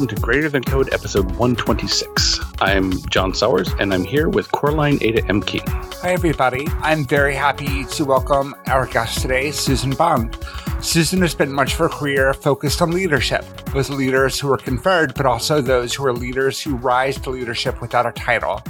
Welcome to Greater Than Code episode 126. I'm John Sawers and I'm here with Coraline Ada Ehmke. Hi, everybody. I'm very happy to welcome our guest today, Susan Bond. Susan has spent much of her career focused on leadership, with leaders who are conferred, but also those who are leaders who rise to leadership without a title.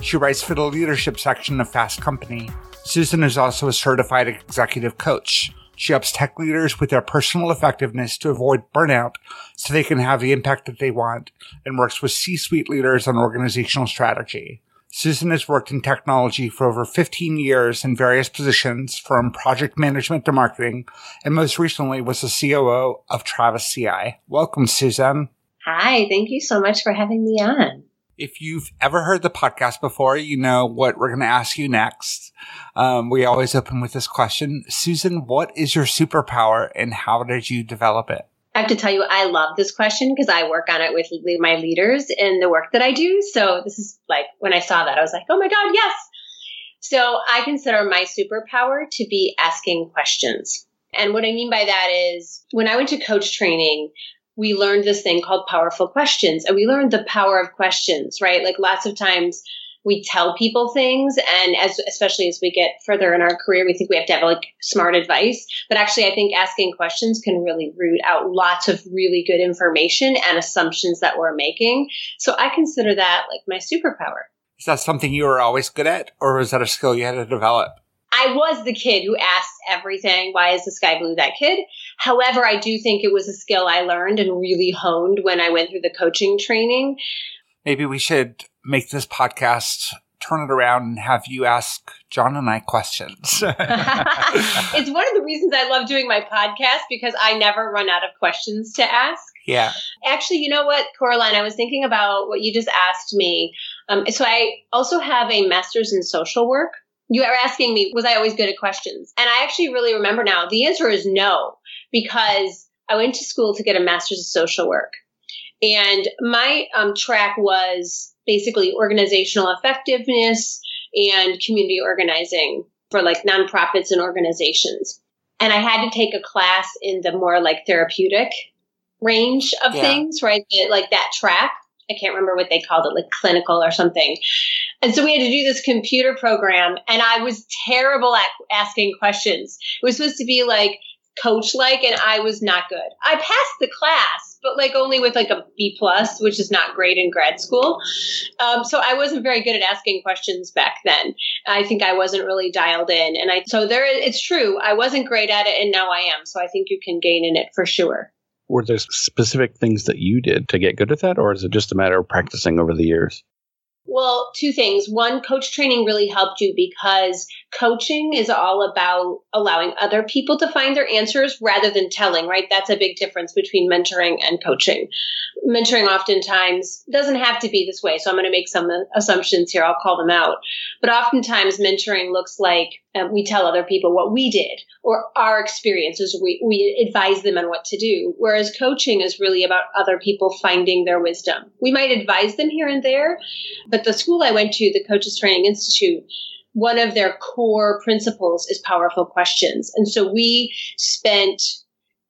She writes for the leadership section of Fast Company. Susan is also a certified executive coach. She helps tech leaders with their personal effectiveness to avoid burnout so they can have the impact that they want and works with C-suite leaders on organizational strategy. Susan has worked in technology for over 15 years in various positions from project management to marketing and most recently was the COO of Travis CI. Welcome, Susan. Hi, thank you so much for having me on. If you've ever heard the podcast before, you know what we're going to ask you next. Um, we always open with this question. Susan, what is your superpower and how did you develop it? I have to tell you, I love this question because I work on it with my leaders in the work that I do. So this is like when I saw that, I was like, oh my God, yes. So I consider my superpower to be asking questions. And what I mean by that is when I went to coach training, we learned this thing called powerful questions and we learned the power of questions, right? Like lots of times we tell people things and as especially as we get further in our career we think we have to have like smart advice but actually i think asking questions can really root out lots of really good information and assumptions that we're making so i consider that like my superpower is that something you were always good at or was that a skill you had to develop I was the kid who asked everything, why is the sky blue, that kid? However, I do think it was a skill I learned and really honed when I went through the coaching training. Maybe we should make this podcast turn it around and have you ask John and I questions. it's one of the reasons I love doing my podcast because I never run out of questions to ask. Yeah. Actually, you know what, Coraline, I was thinking about what you just asked me. Um, so I also have a master's in social work. You are asking me, was I always good at questions? And I actually really remember now the answer is no, because I went to school to get a master's of social work. And my um, track was basically organizational effectiveness and community organizing for like nonprofits and organizations. And I had to take a class in the more like therapeutic range of yeah. things, right? Like that track. I can't remember what they called it, like clinical or something. And so we had to do this computer program, and I was terrible at asking questions. It was supposed to be like coach like, and I was not good. I passed the class, but like only with like a B plus, which is not great in grad school. Um, so I wasn't very good at asking questions back then. I think I wasn't really dialed in, and I so there it's true I wasn't great at it, and now I am. So I think you can gain in it for sure. Were there specific things that you did to get good at that, or is it just a matter of practicing over the years? Well, two things. One, coach training really helped you because coaching is all about allowing other people to find their answers rather than telling, right? That's a big difference between mentoring and coaching. Mentoring oftentimes doesn't have to be this way. So I'm going to make some assumptions here. I'll call them out. But oftentimes mentoring looks like um, we tell other people what we did or our experiences. We, we advise them on what to do. Whereas coaching is really about other people finding their wisdom. We might advise them here and there, but the school I went to, the Coaches Training Institute, one of their core principles is powerful questions. And so we spent,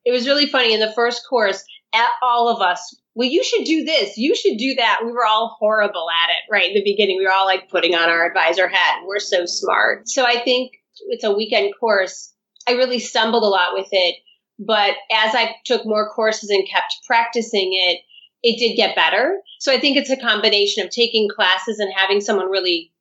it was really funny in the first course, at all of us, well, you should do this, you should do that. We were all horrible at it, right? In the beginning, we were all like putting on our advisor hat. We're so smart. So I think it's a weekend course. I really stumbled a lot with it. But as I took more courses and kept practicing it, it did get better. So I think it's a combination of taking classes and having someone really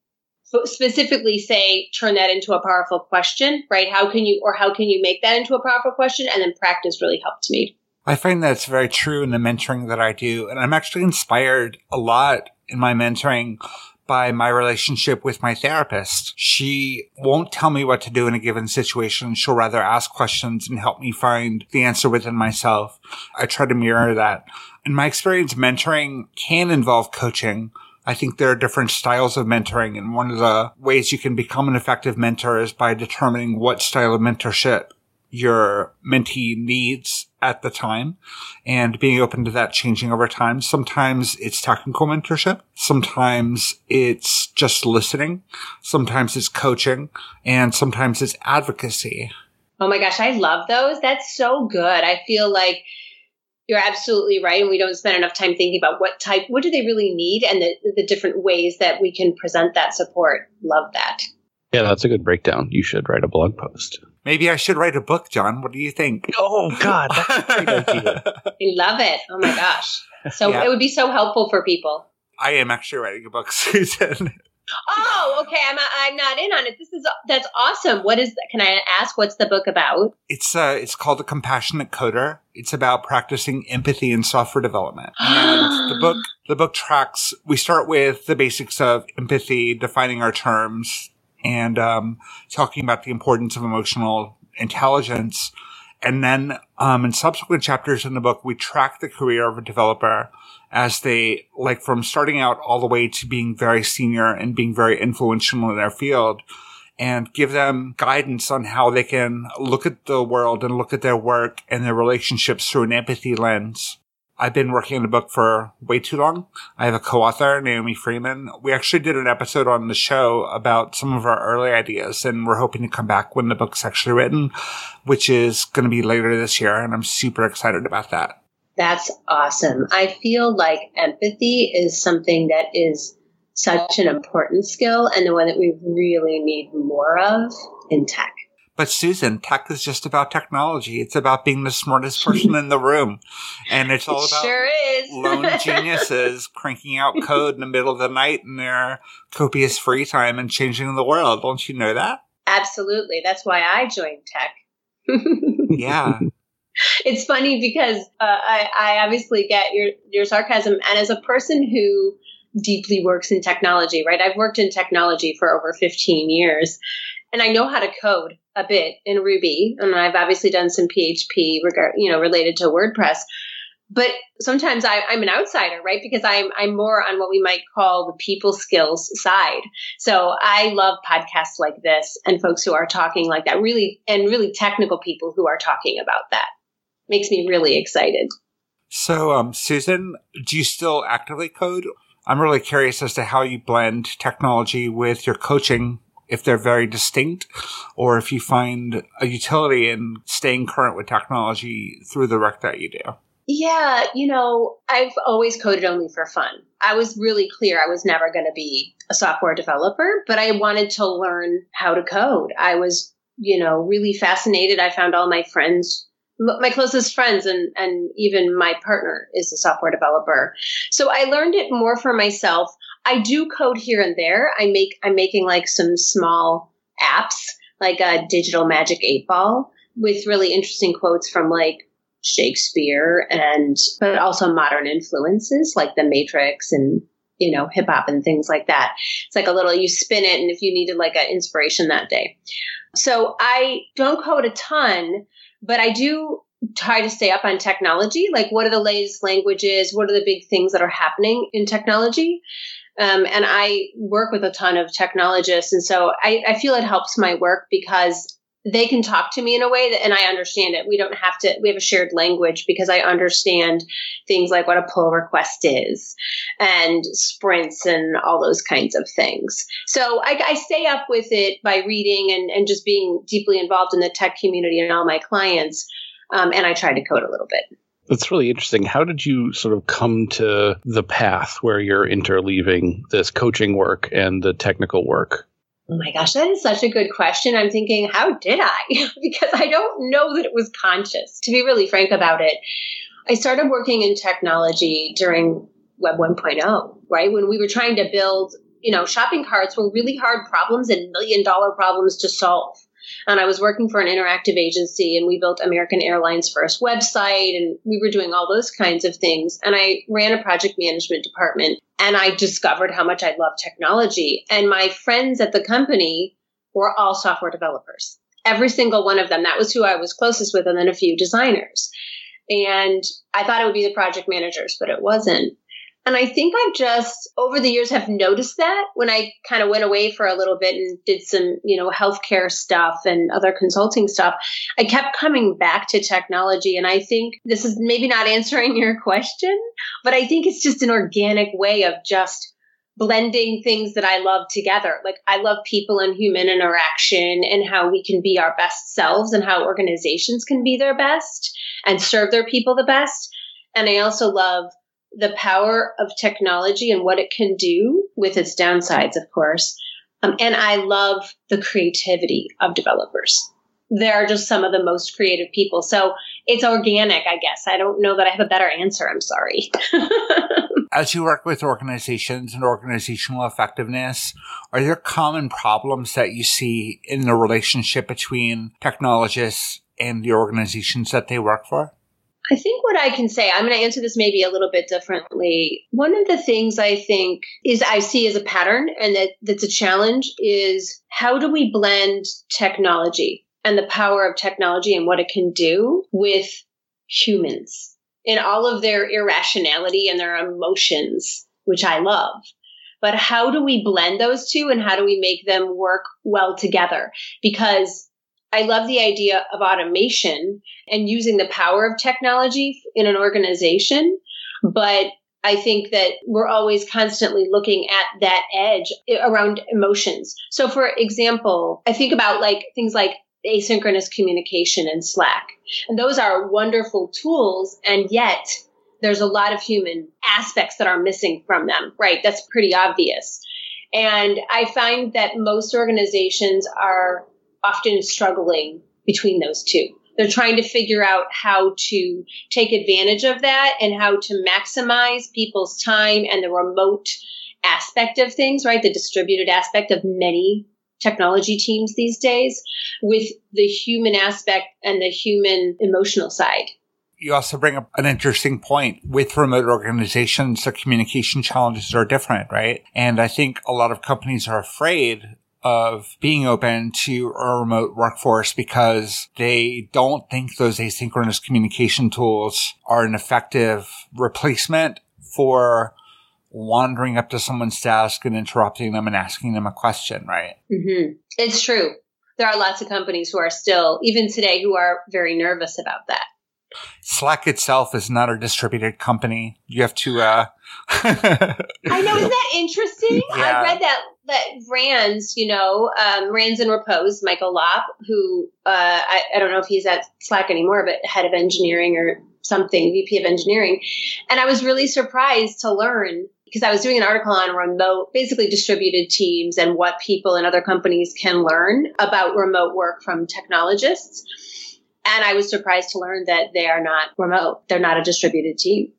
specifically say turn that into a powerful question right how can you or how can you make that into a powerful question and then practice really helped me i find that's very true in the mentoring that i do and i'm actually inspired a lot in my mentoring by my relationship with my therapist. She won't tell me what to do in a given situation. She'll rather ask questions and help me find the answer within myself. I try to mirror that. In my experience, mentoring can involve coaching, I think there are different styles of mentoring. And one of the ways you can become an effective mentor is by determining what style of mentorship your mentee needs at the time and being open to that changing over time. Sometimes it's technical mentorship. Sometimes it's just listening. Sometimes it's coaching and sometimes it's advocacy. Oh my gosh. I love those. That's so good. I feel like you're absolutely right. And we don't spend enough time thinking about what type, what do they really need and the, the different ways that we can present that support. Love that. Yeah, that's a good breakdown. You should write a blog post. Maybe I should write a book, John. What do you think? Oh, God. That's a great idea. I love it. Oh, my gosh. So yeah. it would be so helpful for people. I am actually writing a book, Susan. Oh, okay. I'm I'm not in on it. This is that's awesome. What is that? Can I ask what's the book about? It's uh it's called The Compassionate Coder. It's about practicing empathy in software development. and the book the book tracks we start with the basics of empathy, defining our terms, and um, talking about the importance of emotional intelligence. And then um, in subsequent chapters in the book, we track the career of a developer as they like from starting out all the way to being very senior and being very influential in their field and give them guidance on how they can look at the world and look at their work and their relationships through an empathy lens. I've been working on the book for way too long. I have a co-author, Naomi Freeman. We actually did an episode on the show about some of our early ideas and we're hoping to come back when the book's actually written, which is going to be later this year. And I'm super excited about that. That's awesome. I feel like empathy is something that is such an important skill and the one that we really need more of in tech. But Susan, tech is just about technology. It's about being the smartest person in the room. And it's all about sure lone geniuses cranking out code in the middle of the night in their copious free time and changing the world. Don't you know that? Absolutely. That's why I joined tech. yeah it's funny because uh, I, I obviously get your your sarcasm, and as a person who deeply works in technology, right? I've worked in technology for over 15 years, and I know how to code a bit in Ruby, and I've obviously done some PHP, regard, you know, related to WordPress. But sometimes I, I'm an outsider, right? Because I'm I'm more on what we might call the people skills side. So I love podcasts like this and folks who are talking like that, really, and really technical people who are talking about that makes me really excited. So, um, Susan, do you still actively code? I'm really curious as to how you blend technology with your coaching, if they're very distinct, or if you find a utility in staying current with technology through the work that you do. Yeah, you know, I've always coded only for fun. I was really clear I was never going to be a software developer, but I wanted to learn how to code. I was, you know, really fascinated. I found all my friends my closest friends and and even my partner is a software developer. So I learned it more for myself. I do code here and there. I make I'm making like some small apps like a digital magic eight ball with really interesting quotes from like Shakespeare and but also modern influences like the Matrix and you know hip hop and things like that. It's like a little you spin it and if you needed like an inspiration that day. So I don't code a ton, but I do try to stay up on technology. Like, what are the latest languages? What are the big things that are happening in technology? Um, and I work with a ton of technologists. And so I, I feel it helps my work because they can talk to me in a way that, and I understand it. We don't have to, we have a shared language because I understand things like what a pull request is and sprints and all those kinds of things. So I, I stay up with it by reading and, and just being deeply involved in the tech community and all my clients. Um, and I try to code a little bit. That's really interesting. How did you sort of come to the path where you're interleaving this coaching work and the technical work? Oh my gosh, that is such a good question. I'm thinking, how did I? because I don't know that it was conscious. To be really frank about it, I started working in technology during Web 1.0, right? When we were trying to build, you know, shopping carts were really hard problems and million dollar problems to solve. And I was working for an interactive agency and we built American Airlines' first website and we were doing all those kinds of things. And I ran a project management department and I discovered how much I love technology. And my friends at the company were all software developers. Every single one of them. That was who I was closest with, and then a few designers. And I thought it would be the project managers, but it wasn't. And I think I've just over the years have noticed that when I kind of went away for a little bit and did some, you know, healthcare stuff and other consulting stuff, I kept coming back to technology. And I think this is maybe not answering your question, but I think it's just an organic way of just blending things that I love together. Like I love people and human interaction and how we can be our best selves and how organizations can be their best and serve their people the best. And I also love the power of technology and what it can do with its downsides, of course. Um, and I love the creativity of developers. They're just some of the most creative people. So it's organic, I guess. I don't know that I have a better answer. I'm sorry. As you work with organizations and organizational effectiveness, are there common problems that you see in the relationship between technologists and the organizations that they work for? I think what I can say, I'm going to answer this maybe a little bit differently. One of the things I think is I see as a pattern and that that's a challenge is how do we blend technology and the power of technology and what it can do with humans in all of their irrationality and their emotions, which I love. But how do we blend those two and how do we make them work well together? Because I love the idea of automation and using the power of technology in an organization, but I think that we're always constantly looking at that edge around emotions. So, for example, I think about like things like asynchronous communication and Slack. And those are wonderful tools. And yet there's a lot of human aspects that are missing from them, right? That's pretty obvious. And I find that most organizations are often struggling between those two. They're trying to figure out how to take advantage of that and how to maximize people's time and the remote aspect of things, right? The distributed aspect of many technology teams these days with the human aspect and the human emotional side. You also bring up an interesting point with remote organizations. The communication challenges are different, right? And I think a lot of companies are afraid of being open to a remote workforce because they don't think those asynchronous communication tools are an effective replacement for wandering up to someone's desk and interrupting them and asking them a question, right? Mm-hmm. It's true. There are lots of companies who are still, even today, who are very nervous about that. Slack itself is not a distributed company. You have to. Uh... I know. Isn't that interesting? Yeah. I read that that Rands, you know, um, Rands in Repose, Michael Lopp, who uh, I, I don't know if he's at Slack anymore, but head of engineering or something, VP of engineering, and I was really surprised to learn because I was doing an article on remote, basically distributed teams and what people in other companies can learn about remote work from technologists. And I was surprised to learn that they are not remote. They're not a distributed team.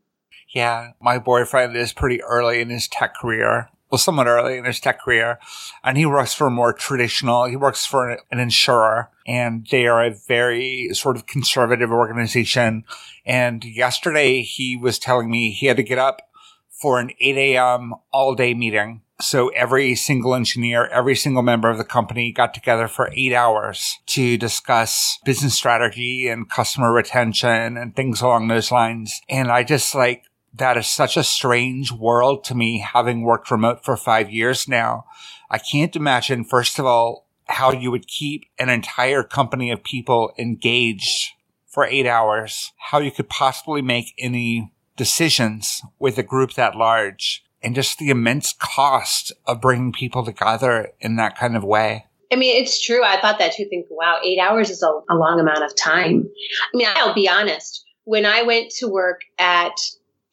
Yeah. My boyfriend is pretty early in his tech career. Well, somewhat early in his tech career. And he works for a more traditional, he works for an insurer and they are a very sort of conservative organization. And yesterday he was telling me he had to get up for an 8 a.m. all day meeting. So every single engineer, every single member of the company got together for eight hours to discuss business strategy and customer retention and things along those lines. And I just like, that is such a strange world to me, having worked remote for five years now. I can't imagine, first of all, how you would keep an entire company of people engaged for eight hours, how you could possibly make any decisions with a group that large and just the immense cost of bringing people together in that kind of way. I mean, it's true. I thought that too. Think, wow, eight hours is a, a long amount of time. I mean, I'll be honest. When I went to work at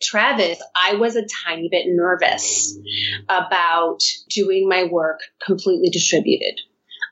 Travis, I was a tiny bit nervous about doing my work completely distributed.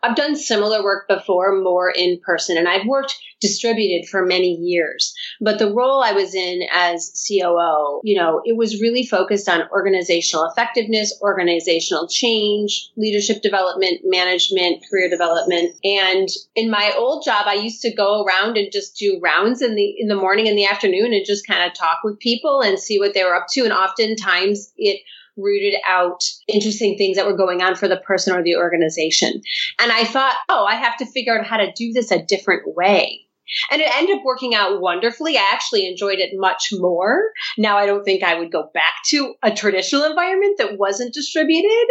I've done similar work before, more in person, and I've worked distributed for many years. But the role I was in as COO, you know, it was really focused on organizational effectiveness, organizational change, leadership development, management, career development. And in my old job, I used to go around and just do rounds in the in the morning and the afternoon and just kind of talk with people and see what they were up to. And oftentimes it rooted out interesting things that were going on for the person or the organization. And I thought, oh, I have to figure out how to do this a different way. And it ended up working out wonderfully. I actually enjoyed it much more. Now I don't think I would go back to a traditional environment that wasn't distributed.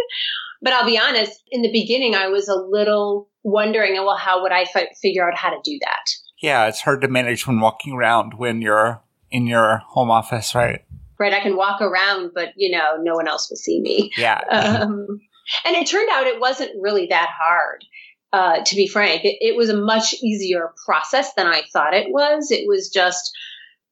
But I'll be honest, in the beginning, I was a little wondering, well, how would I figure out how to do that? Yeah, it's hard to manage when walking around when you're in your home office, right? Right? I can walk around, but you know, no one else will see me. Yeah. Um, and it turned out it wasn't really that hard. Uh, to be frank, it, it was a much easier process than I thought it was. It was just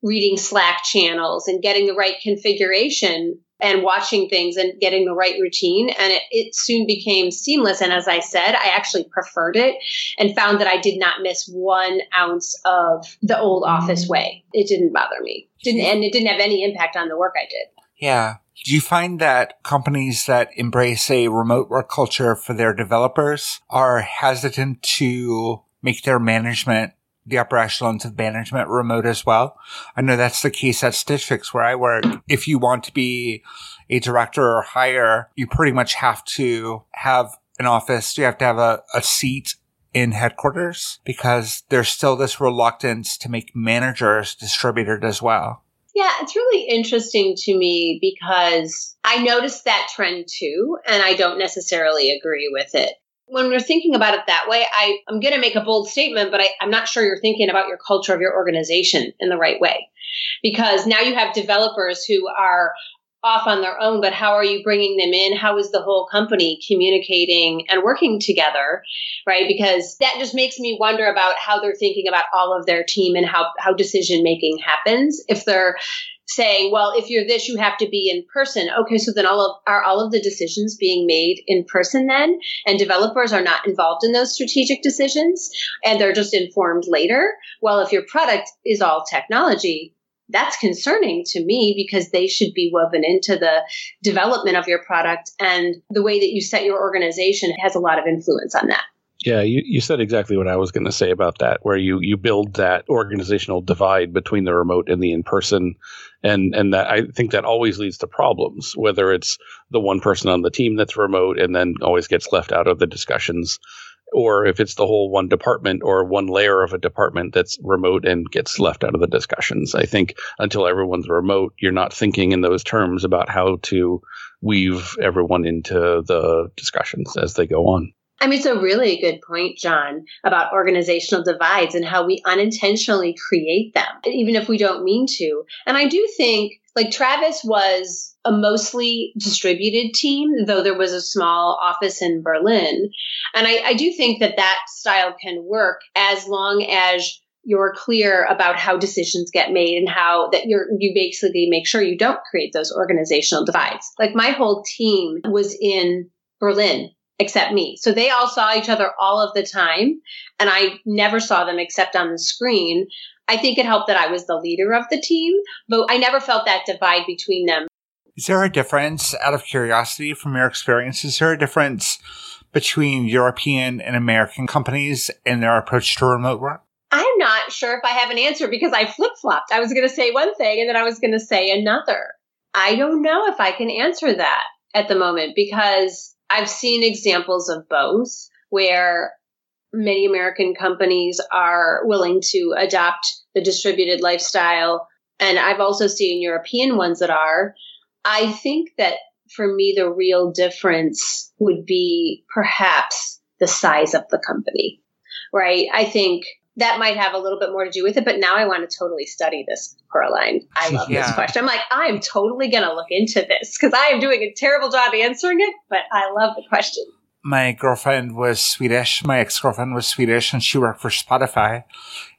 reading Slack channels and getting the right configuration and watching things and getting the right routine. And it, it, soon became seamless. And as I said, I actually preferred it and found that I did not miss one ounce of the old office mm. way. It didn't bother me. Didn't, and it didn't have any impact on the work I did. Yeah. Do you find that companies that embrace a remote work culture for their developers are hesitant to make their management the upper echelons of management remote as well. I know that's the case at Stitch Fix where I work. If you want to be a director or higher, you pretty much have to have an office. You have to have a, a seat in headquarters because there's still this reluctance to make managers distributed as well. Yeah, it's really interesting to me because I noticed that trend too, and I don't necessarily agree with it when we're thinking about it that way, I, I'm going to make a bold statement, but I, I'm not sure you're thinking about your culture of your organization in the right way. Because now you have developers who are off on their own, but how are you bringing them in? How is the whole company communicating and working together? Right. Because that just makes me wonder about how they're thinking about all of their team and how, how decision making happens. If they're saying, well, if you're this, you have to be in person. Okay, so then all of are all of the decisions being made in person then, and developers are not involved in those strategic decisions, and they're just informed later. Well, if your product is all technology, that's concerning to me because they should be woven into the development of your product and the way that you set your organization has a lot of influence on that. Yeah, you, you said exactly what I was going to say about that, where you, you build that organizational divide between the remote and the in person. And, and that I think that always leads to problems, whether it's the one person on the team that's remote and then always gets left out of the discussions, or if it's the whole one department or one layer of a department that's remote and gets left out of the discussions. I think until everyone's remote, you're not thinking in those terms about how to weave everyone into the discussions as they go on. I mean, it's a really good point, John, about organizational divides and how we unintentionally create them, even if we don't mean to. And I do think, like, Travis was a mostly distributed team, though there was a small office in Berlin. And I, I do think that that style can work as long as you're clear about how decisions get made and how that you're you basically make sure you don't create those organizational divides. Like my whole team was in Berlin except me. So they all saw each other all of the time, and I never saw them except on the screen. I think it helped that I was the leader of the team, but I never felt that divide between them. Is there a difference, out of curiosity from your experience, is there a difference between European and American companies in their approach to remote work? I'm not sure if I have an answer because I flip flopped. I was going to say one thing and then I was going to say another. I don't know if I can answer that at the moment because I've seen examples of both where many American companies are willing to adopt the distributed lifestyle. And I've also seen European ones that are. I think that for me, the real difference would be perhaps the size of the company, right? I think that might have a little bit more to do with it. But now I want to totally study this, Coraline. I love yeah. this question. I'm like, I am totally going to look into this because I am doing a terrible job answering it, but I love the question. My girlfriend was Swedish. My ex girlfriend was Swedish and she worked for Spotify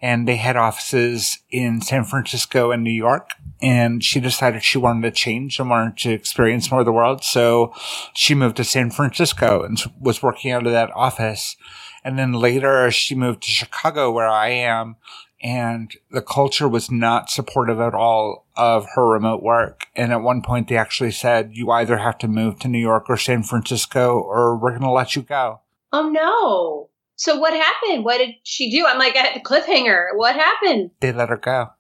and they had offices in San Francisco and New York. And she decided she wanted to change and wanted to experience more of the world. So she moved to San Francisco and was working out of that office. And then later she moved to Chicago where I am and the culture was not supportive at all of her remote work. And at one point they actually said, you either have to move to New York or San Francisco or we're going to let you go. Oh no. So what happened? What did she do? I'm like at the cliffhanger. What happened? They let her go.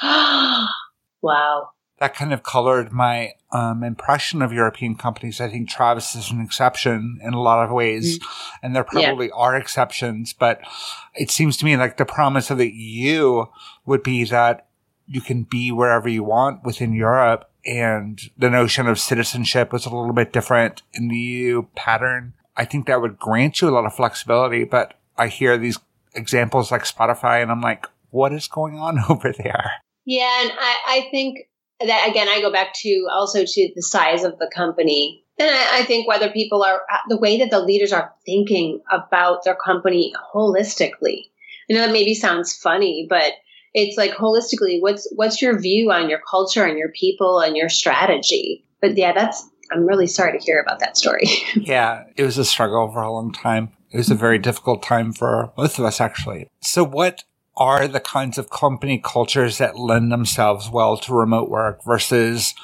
wow that kind of colored my um, impression of European companies. I think Travis is an exception in a lot of ways, mm-hmm. and there probably yeah. are exceptions, but it seems to me like the promise of the EU would be that you can be wherever you want within Europe, and the notion of citizenship was a little bit different in the EU pattern. I think that would grant you a lot of flexibility, but I hear these examples like Spotify, and I'm like, what is going on over there? Yeah, and I, I think that again, I go back to also to the size of the company. And I, I think whether people are uh, the way that the leaders are thinking about their company holistically. I know that maybe sounds funny, but It's like holistically, what's what's your view on your culture and your people and your strategy? But yeah, that's I'm really sorry to hear about that story. yeah, it was a struggle for a long time. It was a very difficult time for both of us, actually. So, what are the kinds of company cultures that lend themselves well to remote work versus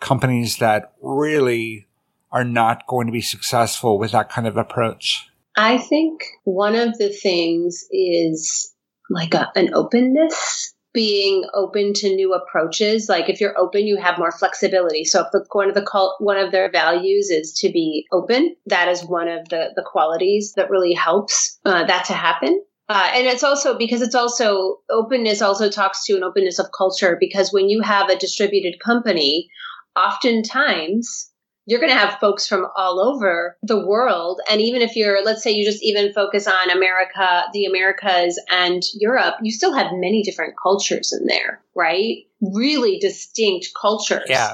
companies that really are not going to be successful with that kind of approach? I think one of the things is like a, an openness being open to new approaches. Like if you're open, you have more flexibility. So if the, one of the one of their values is to be open, that is one of the the qualities that really helps uh, that to happen. Uh, and it's also because it's also openness also talks to an openness of culture because when you have a distributed company, oftentimes you're going to have folks from all over the world. And even if you're, let's say you just even focus on America, the Americas and Europe, you still have many different cultures in there, right? Really distinct cultures. Yeah.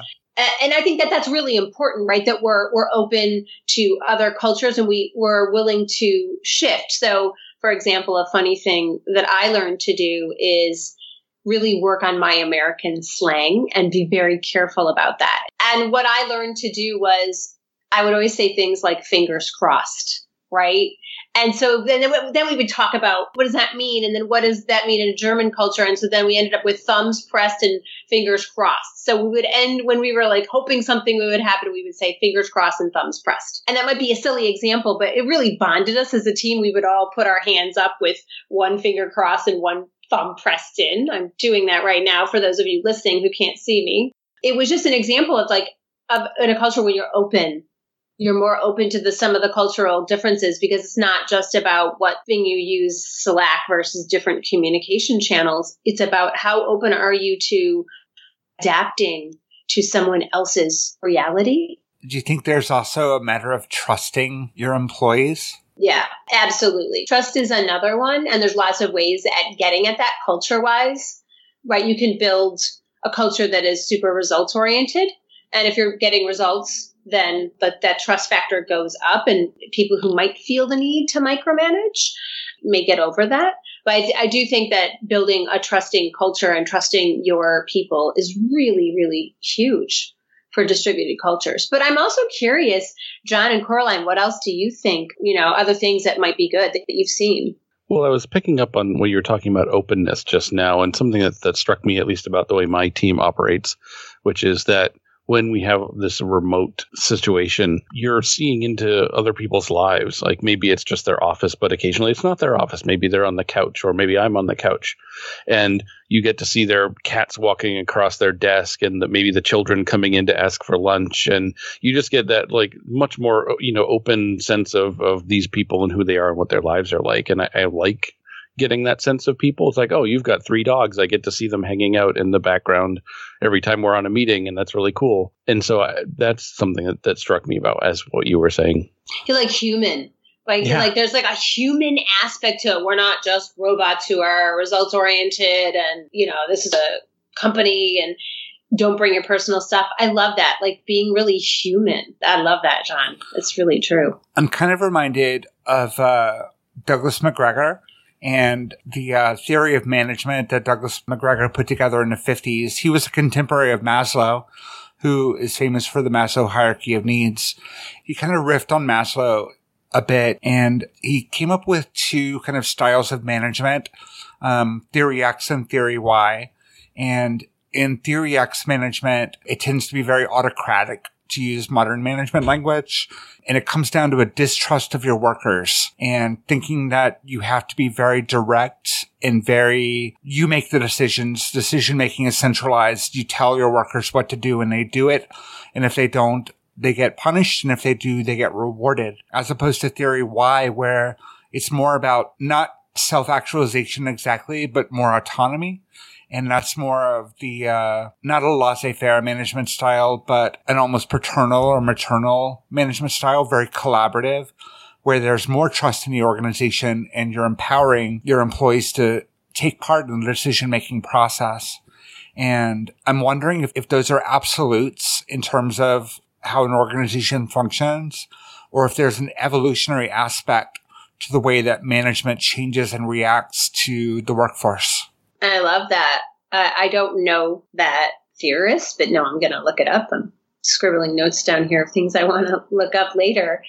And I think that that's really important, right? That we're, we're open to other cultures and we, we're willing to shift. So, for example, a funny thing that I learned to do is really work on my American slang and be very careful about that. And what I learned to do was I would always say things like fingers crossed, right? And so then, then we would talk about what does that mean? And then what does that mean in German culture? And so then we ended up with thumbs pressed and fingers crossed. So we would end when we were like hoping something would happen, we would say fingers crossed and thumbs pressed. And that might be a silly example, but it really bonded us as a team. We would all put our hands up with one finger crossed and one thumb pressed in. I'm doing that right now for those of you listening who can't see me. It was just an example of like of in a culture when you're open, you're more open to the some of the cultural differences because it's not just about what thing you use Slack versus different communication channels. It's about how open are you to adapting to someone else's reality. Do you think there's also a matter of trusting your employees? Yeah, absolutely. Trust is another one. And there's lots of ways at getting at that culture wise, right? You can build a culture that is super results oriented. And if you're getting results, then but that trust factor goes up and people who might feel the need to micromanage may get over that. But I, I do think that building a trusting culture and trusting your people is really, really huge for distributed cultures. But I'm also curious, John and Coraline, what else do you think, you know, other things that might be good that you've seen? Well, I was picking up on what you were talking about openness just now, and something that, that struck me at least about the way my team operates, which is that when we have this remote situation, you're seeing into other people's lives. Like maybe it's just their office, but occasionally it's not their office. Maybe they're on the couch, or maybe I'm on the couch. And you get to see their cats walking across their desk and the, maybe the children coming in to ask for lunch. And you just get that like much more, you know, open sense of, of these people and who they are and what their lives are like. And I, I like getting that sense of people. It's like, oh, you've got three dogs. I get to see them hanging out in the background every time we're on a meeting, and that's really cool. And so I, that's something that, that struck me about as what you were saying. You're like human. Like, yeah. like there's like a human aspect to it. We're not just robots who are results oriented and, you know, this is a company and don't bring your personal stuff. I love that. Like being really human. I love that, John. It's really true. I'm kind of reminded of uh, Douglas McGregor and the uh, theory of management that Douglas McGregor put together in the 50s. He was a contemporary of Maslow, who is famous for the Maslow hierarchy of needs. He kind of riffed on Maslow a bit and he came up with two kind of styles of management, um, theory X and theory Y. And in theory X management, it tends to be very autocratic to use modern management language. And it comes down to a distrust of your workers and thinking that you have to be very direct and very, you make the decisions. Decision making is centralized. You tell your workers what to do and they do it. And if they don't, they get punished. And if they do, they get rewarded as opposed to theory Y where it's more about not self actualization exactly, but more autonomy and that's more of the uh, not a laissez-faire management style, but an almost paternal or maternal management style, very collaborative, where there's more trust in the organization and you're empowering your employees to take part in the decision-making process. And I'm wondering if, if those are absolutes in terms of how an organization functions, or if there's an evolutionary aspect to the way that management changes and reacts to the workforce. I love that. Uh, I don't know that theorist, but no, I'm going to look it up. I'm scribbling notes down here of things I want to look up later.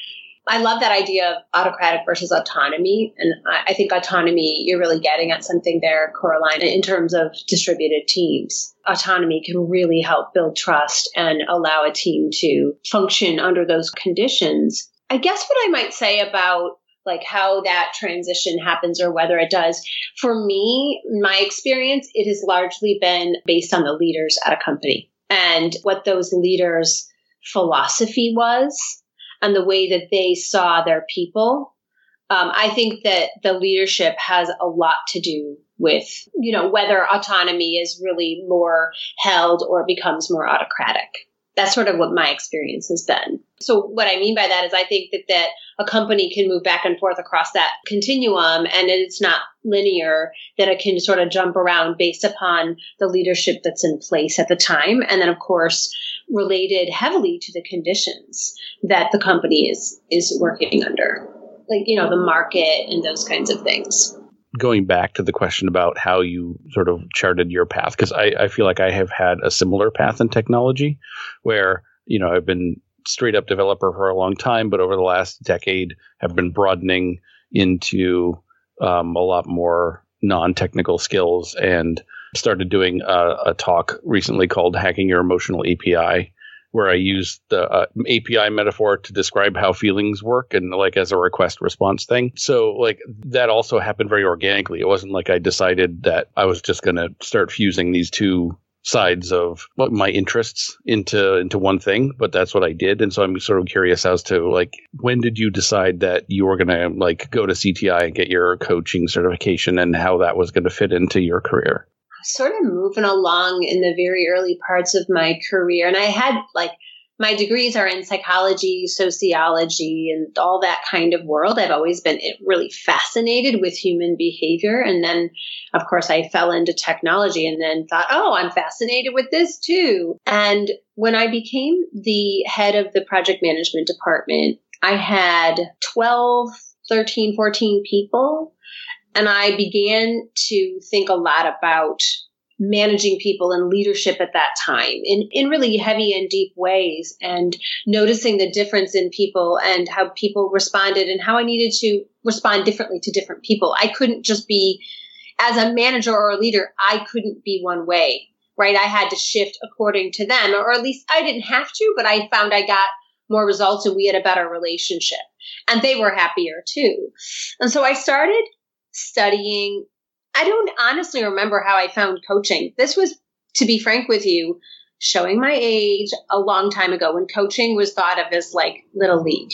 I love that idea of autocratic versus autonomy. And I, I think autonomy, you're really getting at something there, Coraline, in terms of distributed teams. Autonomy can really help build trust and allow a team to function under those conditions. I guess what I might say about like how that transition happens or whether it does. For me, my experience, it has largely been based on the leaders at a company and what those leaders' philosophy was and the way that they saw their people. Um, I think that the leadership has a lot to do with, you know, whether autonomy is really more held or becomes more autocratic. That's sort of what my experience has been. So what I mean by that is I think that, that a company can move back and forth across that continuum and it's not linear, that it can sort of jump around based upon the leadership that's in place at the time. And then of course, related heavily to the conditions that the company is is working under like you know the market and those kinds of things going back to the question about how you sort of charted your path because I, I feel like i have had a similar path in technology where you know i've been straight up developer for a long time but over the last decade have been broadening into um, a lot more non-technical skills and started doing a, a, talk recently called hacking your emotional api where i use the uh, api metaphor to describe how feelings work and like as a request response thing. So like that also happened very organically. It wasn't like i decided that i was just going to start fusing these two sides of my interests into into one thing but that's what i did. And so i'm sort of curious as to like when did you decide that you were going to like go to cti and get your coaching certification and how that was going to fit into your career sort of moving along in the very early parts of my career and i had like my degrees are in psychology, sociology, and all that kind of world. I've always been eh, really fascinated with human behavior. And then, of course, I fell into technology and then thought, oh, I'm fascinated with this too. And when I became the head of the project management department, I had 12, 13, 14 people. And I began to think a lot about managing people and leadership at that time in, in really heavy and deep ways and noticing the difference in people and how people responded and how I needed to respond differently to different people. I couldn't just be, as a manager or a leader, I couldn't be one way, right? I had to shift according to them, or at least I didn't have to, but I found I got more results and we had a better relationship and they were happier too. And so I started studying I don't honestly remember how I found coaching. This was, to be frank with you, showing my age a long time ago when coaching was thought of as like little league.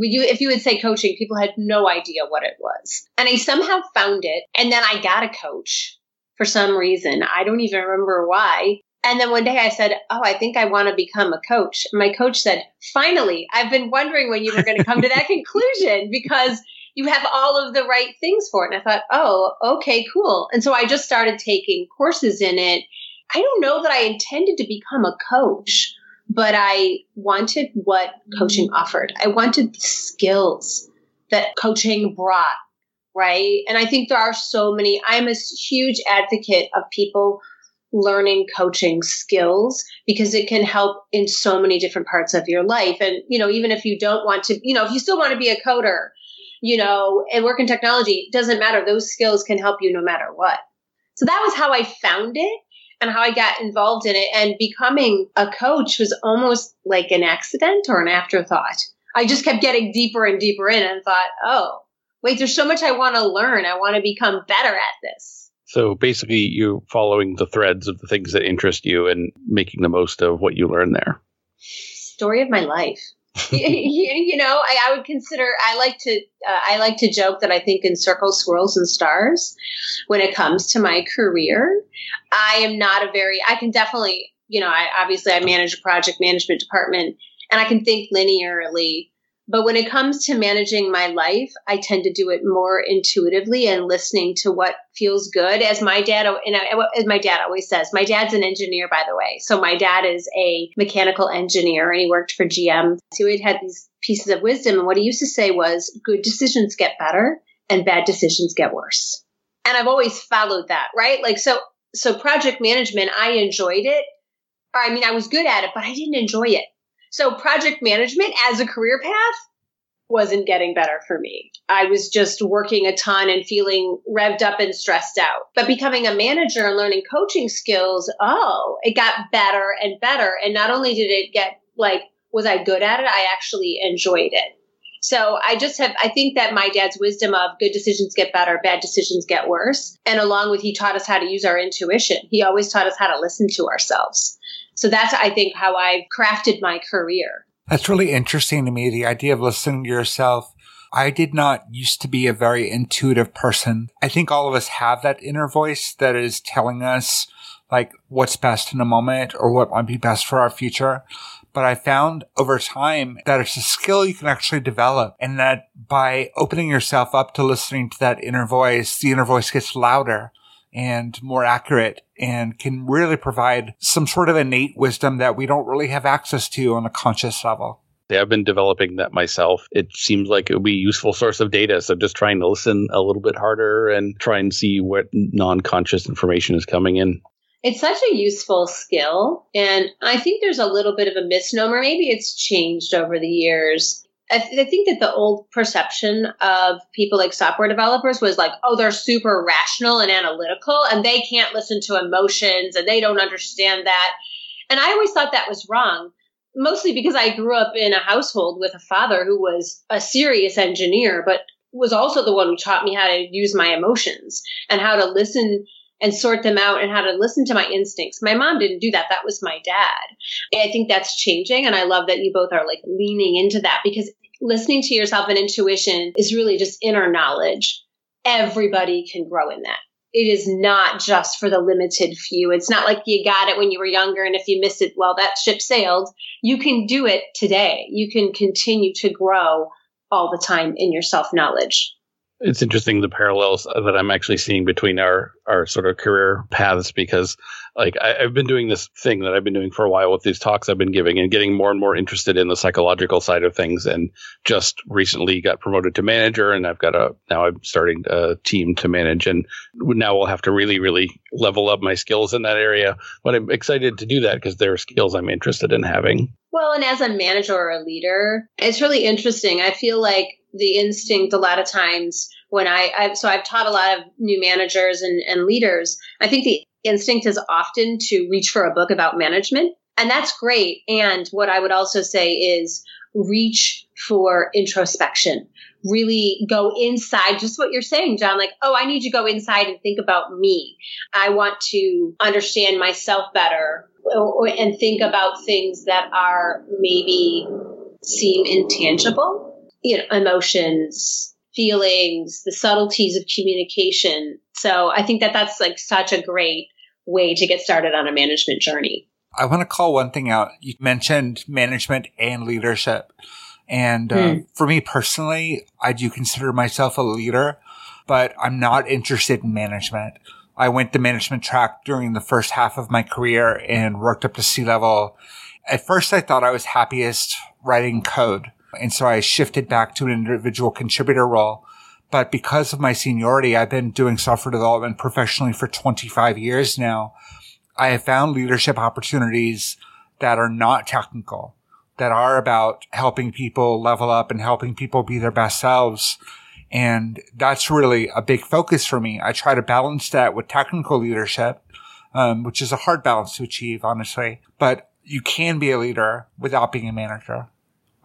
You, if you would say coaching, people had no idea what it was. And I somehow found it. And then I got a coach for some reason. I don't even remember why. And then one day I said, Oh, I think I want to become a coach. And my coach said, Finally, I've been wondering when you were going to come to that conclusion because you have all of the right things for it. And I thought, oh, okay, cool. And so I just started taking courses in it. I don't know that I intended to become a coach, but I wanted what mm-hmm. coaching offered. I wanted the skills that coaching brought, right? And I think there are so many, I'm a huge advocate of people learning coaching skills because it can help in so many different parts of your life. And, you know, even if you don't want to, you know, if you still want to be a coder, you know, and work in technology, doesn't matter. Those skills can help you no matter what. So that was how I found it and how I got involved in it. And becoming a coach was almost like an accident or an afterthought. I just kept getting deeper and deeper in and thought, oh, wait, there's so much I want to learn. I want to become better at this. So basically, you following the threads of the things that interest you and making the most of what you learn there. Story of my life. you, know, I, I, would consider. I like to. Uh, I like to joke that I think in circles, swirls, and stars. When it comes to my career, I am not a very. I can definitely. You know, I obviously I manage a project management department, and I can think linearly but when it comes to managing my life, I tend to do it more intuitively and listening to what feels good. As my dad, and as my dad always says, my dad's an engineer, by the way. So my dad is a mechanical engineer and he worked for GM. So he had these pieces of wisdom. And what he used to say was good decisions get better and bad decisions get worse. And I've always followed that, right? Like, so, so project management, I enjoyed it. I mean, I was good at it, but I didn't enjoy it. So project management as a career path wasn't getting better for me. I was just working a ton and feeling revved up and stressed out. But becoming a manager and learning coaching skills, oh, it got better and better. And not only did it get like, was I good at it? I actually enjoyed it. So I just have, I think that my dad's wisdom of good decisions get better, bad decisions get worse. And along with he taught us how to use our intuition. He always taught us how to listen to ourselves. So that's, I think, how I've crafted my career. That's really interesting to me. The idea of listening to yourself. I did not used to be a very intuitive person. I think all of us have that inner voice that is telling us like what's best in a moment or what might be best for our future. But I found over time that it's a skill you can actually develop and that by opening yourself up to listening to that inner voice, the inner voice gets louder and more accurate and can really provide some sort of innate wisdom that we don't really have access to on a conscious level. Yeah, I've been developing that myself. It seems like it would be a useful source of data. So just trying to listen a little bit harder and try and see what non conscious information is coming in. It's such a useful skill. And I think there's a little bit of a misnomer. Maybe it's changed over the years. I, th- I, think that the old perception of people like software developers was like, oh, they're super rational and analytical and they can't listen to emotions and they don't understand that. And I always thought that was wrong, mostly because I grew up in a household with a father who was a serious engineer, but was also the one who taught me how to use my emotions and how to listen and sort them out and how to listen to my instincts. My mom didn't do that. That was my dad. I think that's changing. And I love that you both are like leaning into that because listening to yourself and intuition is really just inner knowledge. Everybody can grow in that. It is not just for the limited few. It's not like you got it when you were younger and if you miss it, well, that ship sailed. You can do it today. You can continue to grow all the time in your self knowledge it's interesting the parallels that I'm actually seeing between our our sort of career paths because like I, have been doing this thing that I've been doing for a while with these talks I've been giving and getting more and more interested in the psychological side of things and just recently got promoted to manager and I've got a now I'm starting a team to manage and now we'll have to really really level up my skills in that area but I'm excited to do that because there are skills I'm interested in having. Well, and as a manager or a leader, it's really interesting. I feel like the instinct a lot of times when I, I've, so I've taught a lot of new managers and, and leaders. I think the instinct is often to reach for a book about management. And that's great. And what I would also say is reach for introspection. Really go inside, just what you're saying, John. Like, oh, I need to go inside and think about me. I want to understand myself better and think about things that are maybe seem intangible you know, emotions, feelings, the subtleties of communication. So I think that that's like such a great way to get started on a management journey. I want to call one thing out. You mentioned management and leadership. And uh, hmm. for me personally, I do consider myself a leader, but I'm not interested in management. I went the management track during the first half of my career and worked up to C level. At first, I thought I was happiest writing code. And so I shifted back to an individual contributor role. But because of my seniority, I've been doing software development professionally for 25 years now. I have found leadership opportunities that are not technical, that are about helping people level up and helping people be their best selves. And that's really a big focus for me. I try to balance that with technical leadership, um, which is a hard balance to achieve, honestly. But you can be a leader without being a manager.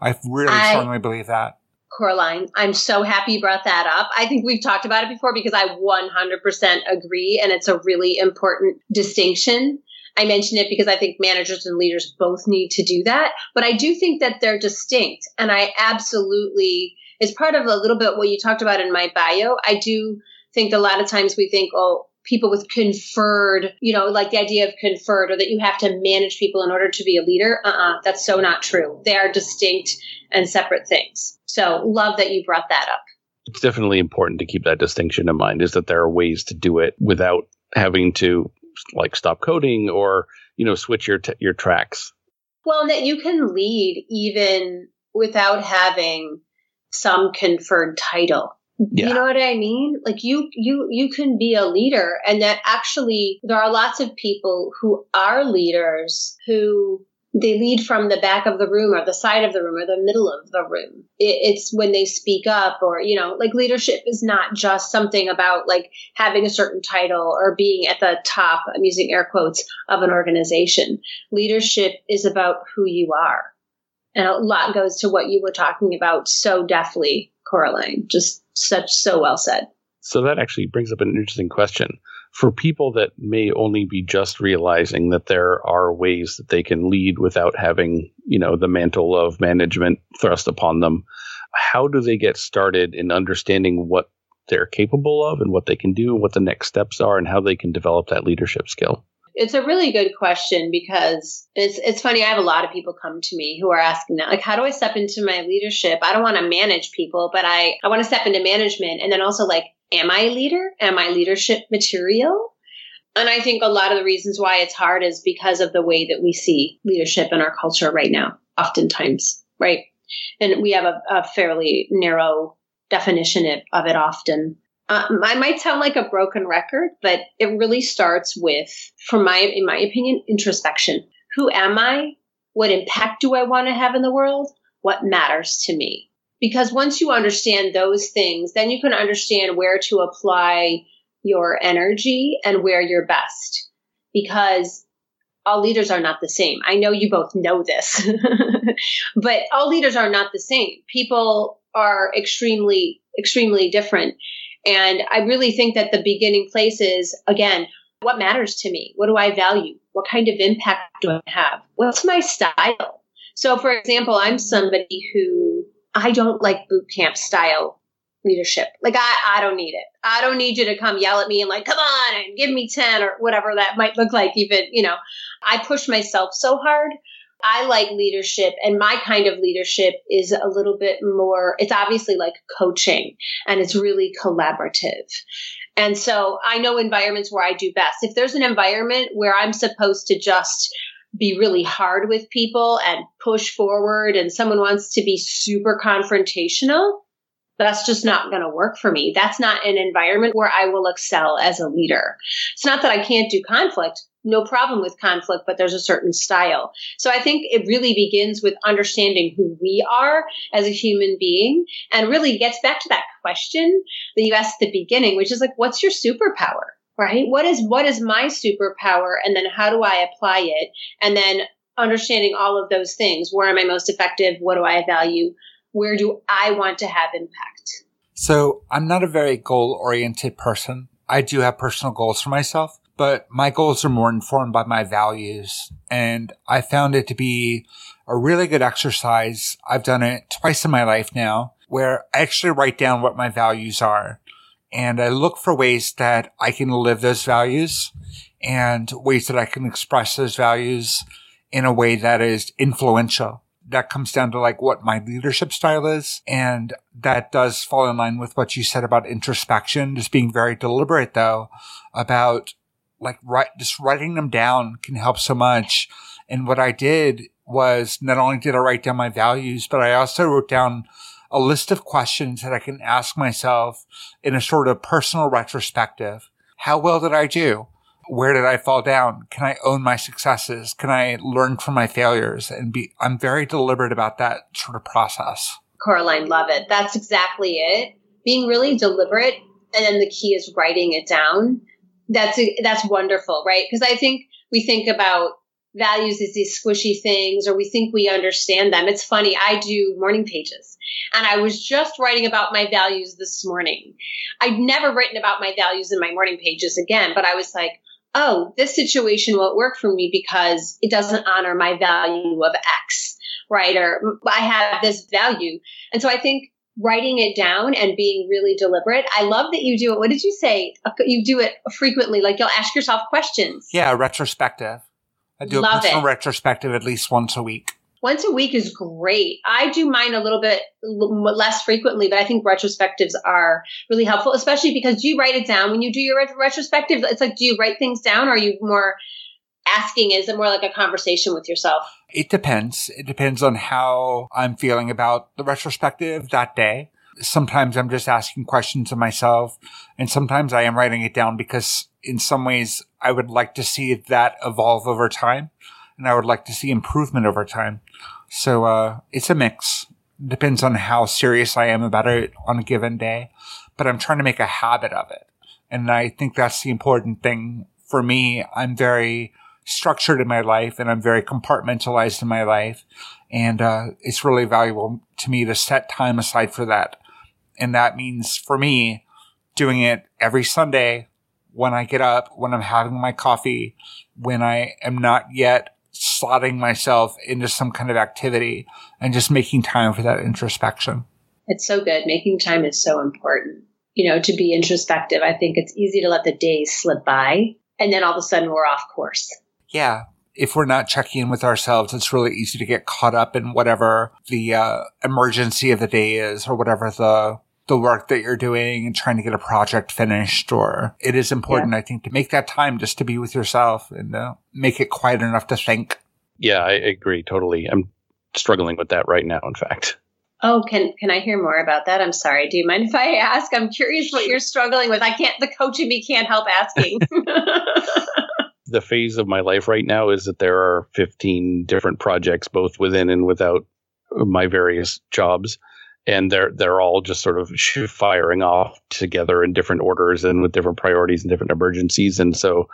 I really I, strongly believe that. Coraline, I'm so happy you brought that up. I think we've talked about it before because I 100% agree, and it's a really important distinction. I mention it because I think managers and leaders both need to do that, but I do think that they're distinct, and I absolutely is part of a little bit what you talked about in my bio. I do think a lot of times we think, oh, people with conferred, you know, like the idea of conferred or that you have to manage people in order to be a leader. Uh uh-uh, uh that's so not true. They are distinct and separate things. So love that you brought that up. It's definitely important to keep that distinction in mind is that there are ways to do it without having to like stop coding or, you know, switch your, t- your tracks. Well, that you can lead even without having some conferred title Yeah. You know what I mean? Like you, you, you can be a leader and that actually there are lots of people who are leaders who they lead from the back of the room or the side of the room or the middle of the room. It, it's when they speak up or, you know, like leadership is not just something about like having a certain title or being at the top, I'm using air quotes, of an organization. Leadership is about who you are. And a lot goes to what you were talking about so deftly, Coraline. Just such, so well said. So that actually brings up an interesting question for people that may only be just realizing that there are ways that they can lead without having, you know, the mantle of management thrust upon them, how do they get started in understanding what they're capable of and what they can do and what the next steps are and how they can develop that leadership skill? It's a really good question because it's it's funny. I have a lot of people come to me who are asking that, like, how do I step into my leadership? I don't want to manage people, but I I want to step into management, and then also like, am I a leader? Am I leadership material? And I think a lot of the reasons why it's hard is because of the way that we see leadership in our culture right now, oftentimes, right? And we have a, a fairly narrow definition of it often. Um, I might sound like a broken record, but it really starts with, from my, in my opinion, introspection. Who am I? What impact do I want to have in the world? What matters to me? Because once you understand those things, then you can understand where to apply your energy and where you're best. Because all leaders are not the same. I know you both know this, but all leaders are not the same. People are extremely, extremely different. And I really think that the beginning place is, again, what matters to me? What do I value? What kind of impact do I have? What's my style? So, for example, I'm somebody who I don't like boot camp style leadership. Like, I, I don't need it. I don't need you to come yell at me and, like, come on and give me 10 or whatever that might look like, even, you know. I push myself so hard. I like leadership, and my kind of leadership is a little bit more, it's obviously like coaching and it's really collaborative. And so I know environments where I do best. If there's an environment where I'm supposed to just be really hard with people and push forward and someone wants to be super confrontational, that's just not going to work for me. That's not an environment where I will excel as a leader. It's not that I can't do conflict. No problem with conflict, but there's a certain style. So I think it really begins with understanding who we are as a human being and really gets back to that question that you asked at the beginning, which is like, what's your superpower? right? What is what is my superpower and then how do I apply it? And then understanding all of those things. Where am I most effective? What do I value? Where do I want to have impact? So, I'm not a very goal oriented person. I do have personal goals for myself, but my goals are more informed by my values. And I found it to be a really good exercise. I've done it twice in my life now where I actually write down what my values are and I look for ways that I can live those values and ways that I can express those values in a way that is influential. That comes down to like what my leadership style is. And that does fall in line with what you said about introspection, just being very deliberate though about like write, just writing them down can help so much. And what I did was not only did I write down my values, but I also wrote down a list of questions that I can ask myself in a sort of personal retrospective. How well did I do? Where did I fall down? Can I own my successes? Can I learn from my failures? And be, I'm very deliberate about that sort of process. Coraline, love it. That's exactly it. Being really deliberate. And then the key is writing it down. That's, that's wonderful, right? Because I think we think about values as these squishy things or we think we understand them. It's funny. I do morning pages and I was just writing about my values this morning. I'd never written about my values in my morning pages again, but I was like, oh, this situation won't work for me because it doesn't honor my value of X, right? Or I have this value. And so I think writing it down and being really deliberate. I love that you do it. What did you say? You do it frequently. Like you'll ask yourself questions. Yeah, retrospective. I do love a personal it. retrospective at least once a week. Once a week is great. I do mine a little bit less frequently, but I think retrospectives are really helpful, especially because you write it down when you do your retrospective. It's like, do you write things down or are you more asking? Is it more like a conversation with yourself? It depends. It depends on how I'm feeling about the retrospective that day. Sometimes I'm just asking questions of myself and sometimes I am writing it down because in some ways I would like to see that evolve over time and I would like to see improvement over time. So, uh, it's a mix. Depends on how serious I am about it on a given day, but I'm trying to make a habit of it. And I think that's the important thing for me. I'm very structured in my life and I'm very compartmentalized in my life. And, uh, it's really valuable to me to set time aside for that. And that means for me doing it every Sunday when I get up, when I'm having my coffee, when I am not yet slotting myself into some kind of activity and just making time for that introspection. It's so good. Making time is so important. You know, to be introspective, I think it's easy to let the days slip by and then all of a sudden we're off course. Yeah. If we're not checking in with ourselves, it's really easy to get caught up in whatever the uh, emergency of the day is or whatever the the work that you're doing and trying to get a project finished or it is important, yeah. I think, to make that time just to be with yourself and uh, make it quiet enough to think. Yeah, I agree totally. I'm struggling with that right now, in fact. Oh, can can I hear more about that? I'm sorry. Do you mind if I ask? I'm curious what you're struggling with. I can't. The coach in me can't help asking. the phase of my life right now is that there are 15 different projects, both within and without my various jobs, and they're they're all just sort of firing off together in different orders and with different priorities and different emergencies. And so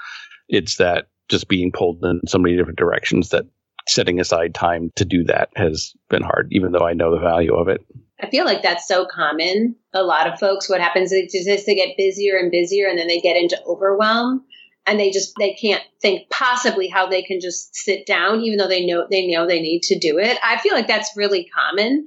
it's that just being pulled in so many different directions that setting aside time to do that has been hard even though i know the value of it. I feel like that's so common. A lot of folks what happens is just they get busier and busier and then they get into overwhelm and they just they can't think possibly how they can just sit down even though they know they know they need to do it. I feel like that's really common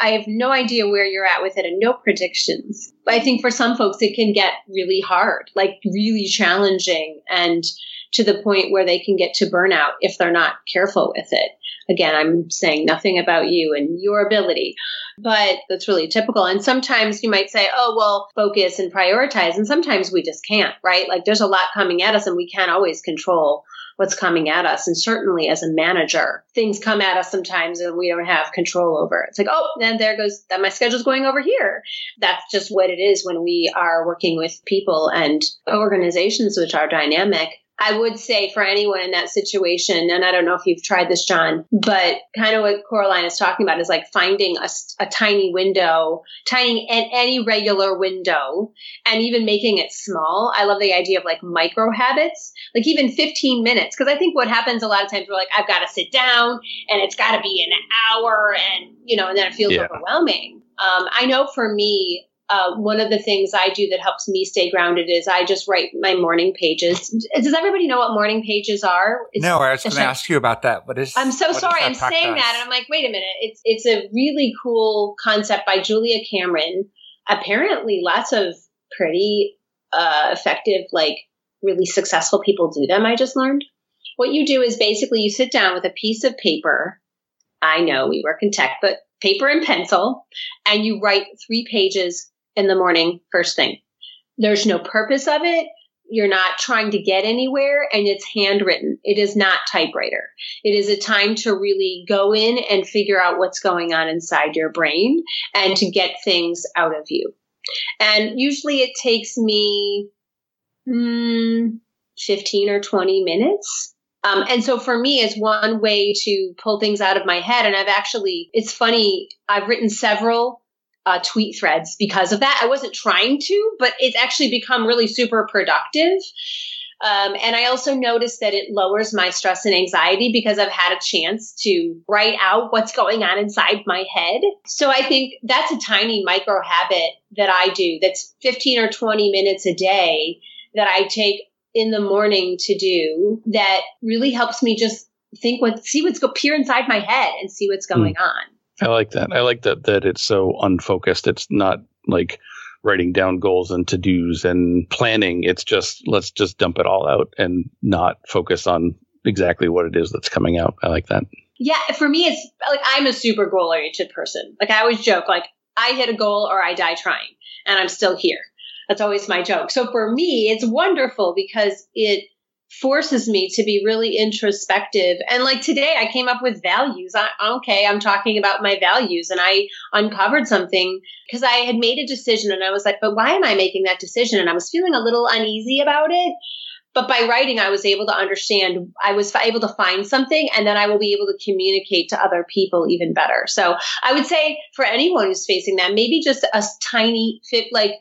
I have no idea where you're at with it and no predictions. But I think for some folks, it can get really hard, like really challenging and to the point where they can get to burnout if they're not careful with it. Again, I'm saying nothing about you and your ability, but that's really typical. And sometimes you might say, oh, well, focus and prioritize. And sometimes we just can't, right? Like there's a lot coming at us and we can't always control what's coming at us. And certainly as a manager, things come at us sometimes and we don't have control over. It's like, oh, then there goes that my schedule's going over here. That's just what it is when we are working with people and organizations which are dynamic. I would say for anyone in that situation, and I don't know if you've tried this, John, but kind of what Coraline is talking about is like finding a, a tiny window, tiny and any regular window, and even making it small. I love the idea of like micro habits, like even 15 minutes. Cause I think what happens a lot of times we're like, I've got to sit down and it's got to be an hour and, you know, and then it feels yeah. overwhelming. Um, I know for me, uh, one of the things I do that helps me stay grounded is I just write my morning pages. Does everybody know what morning pages are? It's, no, I was going to ask you about that. Is? I'm so sorry. I'm saying that, and I'm like, wait a minute. It's it's a really cool concept by Julia Cameron. Apparently, lots of pretty uh, effective, like really successful people do them. I just learned. What you do is basically you sit down with a piece of paper. I know we work in tech, but paper and pencil, and you write three pages in the morning, first thing. There's no purpose of it. You're not trying to get anywhere and it's handwritten. It is not typewriter. It is a time to really go in and figure out what's going on inside your brain and to get things out of you. And usually it takes me mm, 15 or 20 minutes. Um, and so for me, it's one way to pull things out of my head. And I've actually, it's funny, I've written several uh, tweet threads because of that. I wasn't trying to, but it's actually become really super productive. Um, and I also noticed that it lowers my stress and anxiety because I've had a chance to write out what's going on inside my head. So I think that's a tiny micro habit that I do that's 15 or 20 minutes a day that I take in the morning to do that really helps me just think what, see what's go peer inside my head and see what's hmm. going mm. on. I like that. I like that that it's so unfocused. It's not like writing down goals and to dos and planning. It's just let's just dump it all out and not focus on exactly what it is that's coming out. I like that. Yeah, for me, it's like I'm a super goal oriented person. Like I always joke, like I hit a goal or I die trying, and I'm still here. That's always my joke. So for me, it's wonderful because it forces me to be really introspective. And like today, I came up with values. I, okay, I'm talking about my values, and I uncovered something because I had made a decision, and I was like, but why am I making that decision? And I was feeling a little uneasy about it. But by writing, I was able to understand, I was able to find something, and then I will be able to communicate to other people even better. So I would say for anyone who's facing that, maybe just a tiny fit, like,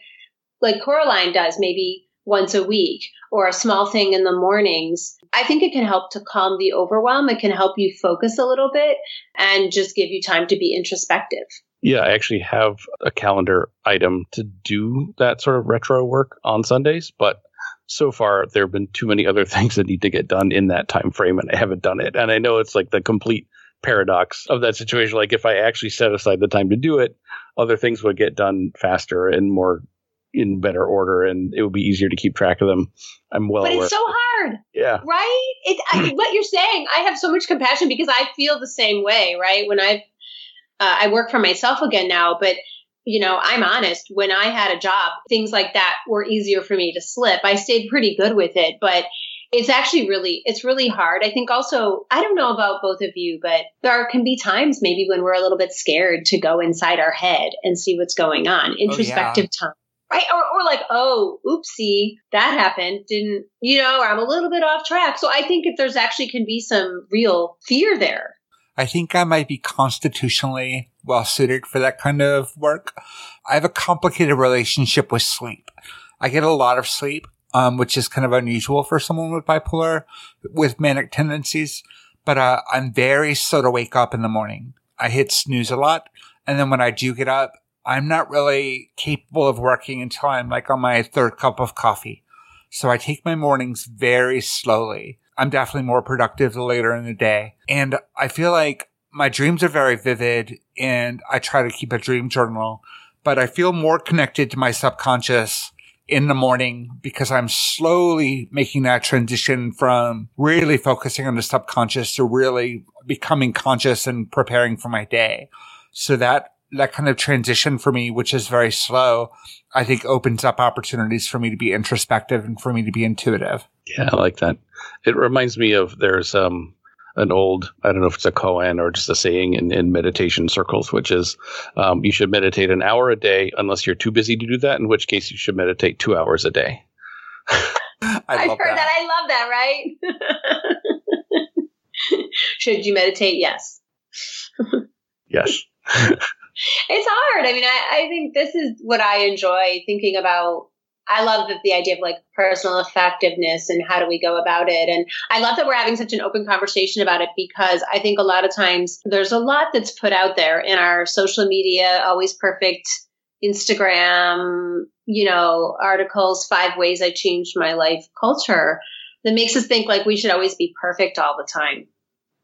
like Coraline does, maybe once a week or a small thing in the mornings. I think it can help to calm the overwhelm. It can help you focus a little bit and just give you time to be introspective. Yeah, I actually have a calendar item to do that sort of retro work on Sundays, but so far there have been too many other things that need to get done in that time frame and I haven't done it. And I know it's like the complete paradox of that situation like if I actually set aside the time to do it, other things would get done faster and more in better order and it would be easier to keep track of them. I'm well But aware. it's so hard. Yeah. Right? It, I, what you're saying, I have so much compassion because I feel the same way, right? When I've uh, I work for myself again now, but you know, I'm honest, when I had a job, things like that were easier for me to slip. I stayed pretty good with it, but it's actually really it's really hard. I think also I don't know about both of you, but there can be times maybe when we're a little bit scared to go inside our head and see what's going on. Introspective oh, yeah. time. Right? Or, or like, oh, oopsie, that happened. Didn't, you know, I'm a little bit off track. So I think if there's actually can be some real fear there. I think I might be constitutionally well suited for that kind of work. I have a complicated relationship with sleep. I get a lot of sleep, um, which is kind of unusual for someone with bipolar, with manic tendencies. But uh, I'm very slow to wake up in the morning. I hit snooze a lot, and then when I do get up, I'm not really capable of working until I'm like on my third cup of coffee. So I take my mornings very slowly. I'm definitely more productive later in the day. And I feel like my dreams are very vivid and I try to keep a dream journal, but I feel more connected to my subconscious in the morning because I'm slowly making that transition from really focusing on the subconscious to really becoming conscious and preparing for my day. So that that kind of transition for me, which is very slow, I think opens up opportunities for me to be introspective and for me to be intuitive. Yeah, I like that. It reminds me of there's um an old, I don't know if it's a koan or just a saying in, in meditation circles, which is um, you should meditate an hour a day unless you're too busy to do that, in which case you should meditate two hours a day. I have heard that. that. I love that, right? should you meditate? Yes. yes. It's hard. I mean, I, I think this is what I enjoy thinking about I love that the idea of like personal effectiveness and how do we go about it. And I love that we're having such an open conversation about it because I think a lot of times there's a lot that's put out there in our social media, always perfect Instagram, you know, articles, five ways I changed my life culture that makes us think like we should always be perfect all the time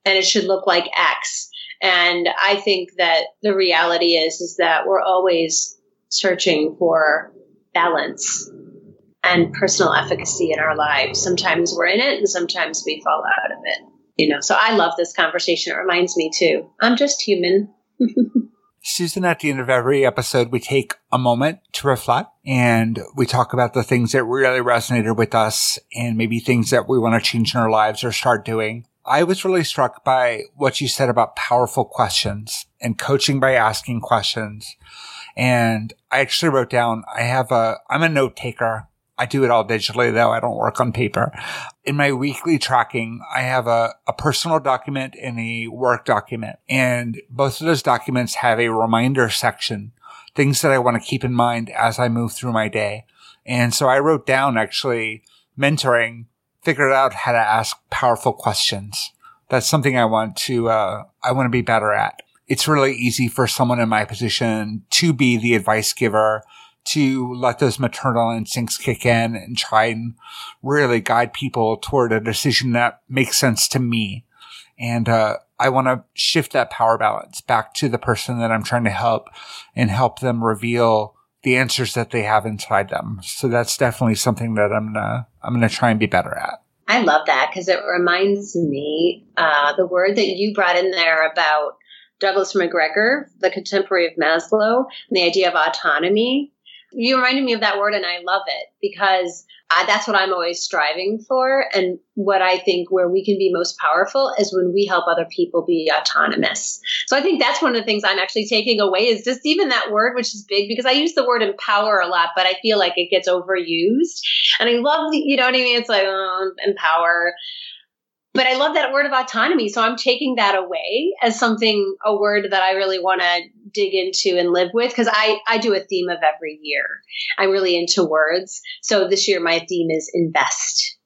and it should look like X. And I think that the reality is, is that we're always searching for balance and personal efficacy in our lives. Sometimes we're in it and sometimes we fall out of it. You know, so I love this conversation. It reminds me too. I'm just human. Susan, at the end of every episode, we take a moment to reflect and we talk about the things that really resonated with us and maybe things that we want to change in our lives or start doing. I was really struck by what you said about powerful questions and coaching by asking questions. And I actually wrote down, I have a, I'm a note taker. I do it all digitally though. I don't work on paper. In my weekly tracking, I have a, a personal document and a work document. And both of those documents have a reminder section, things that I want to keep in mind as I move through my day. And so I wrote down actually mentoring figured out how to ask powerful questions. That's something I want to, uh, I want to be better at. It's really easy for someone in my position to be the advice giver, to let those maternal instincts kick in and try and really guide people toward a decision that makes sense to me. And, uh, I want to shift that power balance back to the person that I'm trying to help and help them reveal the answers that they have inside them. So that's definitely something that I'm gonna I'm gonna try and be better at. I love that because it reminds me uh, the word that you brought in there about Douglas McGregor, the contemporary of Maslow, and the idea of autonomy. You reminded me of that word, and I love it because I, that's what I'm always striving for. And what I think where we can be most powerful is when we help other people be autonomous. So I think that's one of the things I'm actually taking away is just even that word, which is big because I use the word empower a lot, but I feel like it gets overused. And I love, the, you know what I mean? It's like, oh, empower but I love that word of autonomy. So I'm taking that away as something, a word that I really want to dig into and live with because I, I do a theme of every year. I'm really into words. So this year my theme is invest.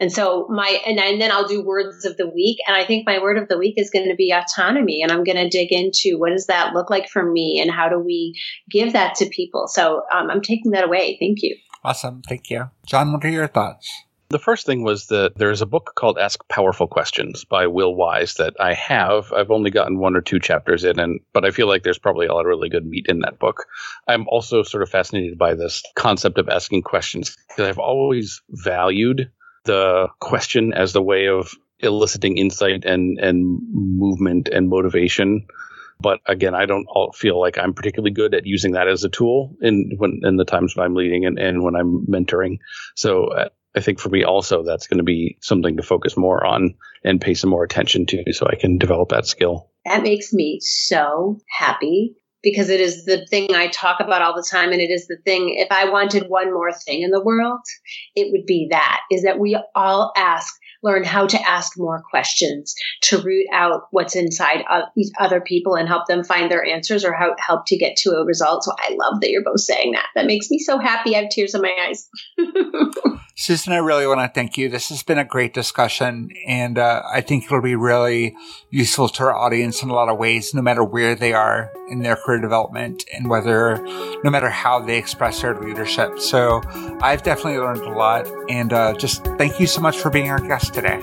And so my, and, and then I'll do words of the week. And I think my word of the week is going to be autonomy. And I'm going to dig into what does that look like for me and how do we give that to people? So um, I'm taking that away. Thank you. Awesome. Thank you. John, what are your thoughts? The first thing was that there's a book called Ask Powerful Questions by Will Wise that I have. I've only gotten one or two chapters in, and but I feel like there's probably a lot of really good meat in that book. I'm also sort of fascinated by this concept of asking questions because I've always valued the question as the way of eliciting insight and and movement and motivation but again, I don't feel like I'm particularly good at using that as a tool in when in the times when I'm leading and, and when I'm mentoring. So uh, I think for me also that's going to be something to focus more on and pay some more attention to so I can develop that skill. That makes me so happy because it is the thing I talk about all the time and it is the thing if I wanted one more thing in the world it would be that is that we all ask learn how to ask more questions to root out what's inside other people and help them find their answers or how, help to get to a result. So I love that you're both saying that. That makes me so happy. I have tears in my eyes. Susan, I really want to thank you. This has been a great discussion, and uh, I think it'll be really useful to our audience in a lot of ways, no matter where they are in their career development and whether, no matter how they express their leadership. So I've definitely learned a lot, and uh, just thank you so much for being our guest today.